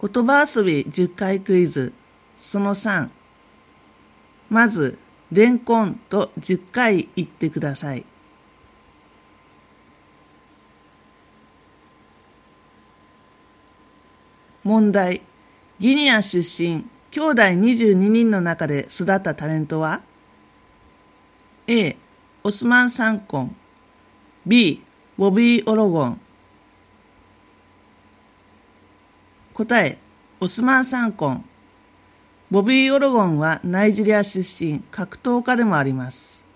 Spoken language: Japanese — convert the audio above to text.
言葉遊び10回クイズその3まず、レンコンと10回言ってください。問題。ギニア出身、兄弟22人の中で育ったタレントは ?A、オスマン・サンコン。B、ボビー・オロゴン。答え、オスマン・サンコン。ボビー・オロゴンはナイジェリア出身、格闘家でもあります。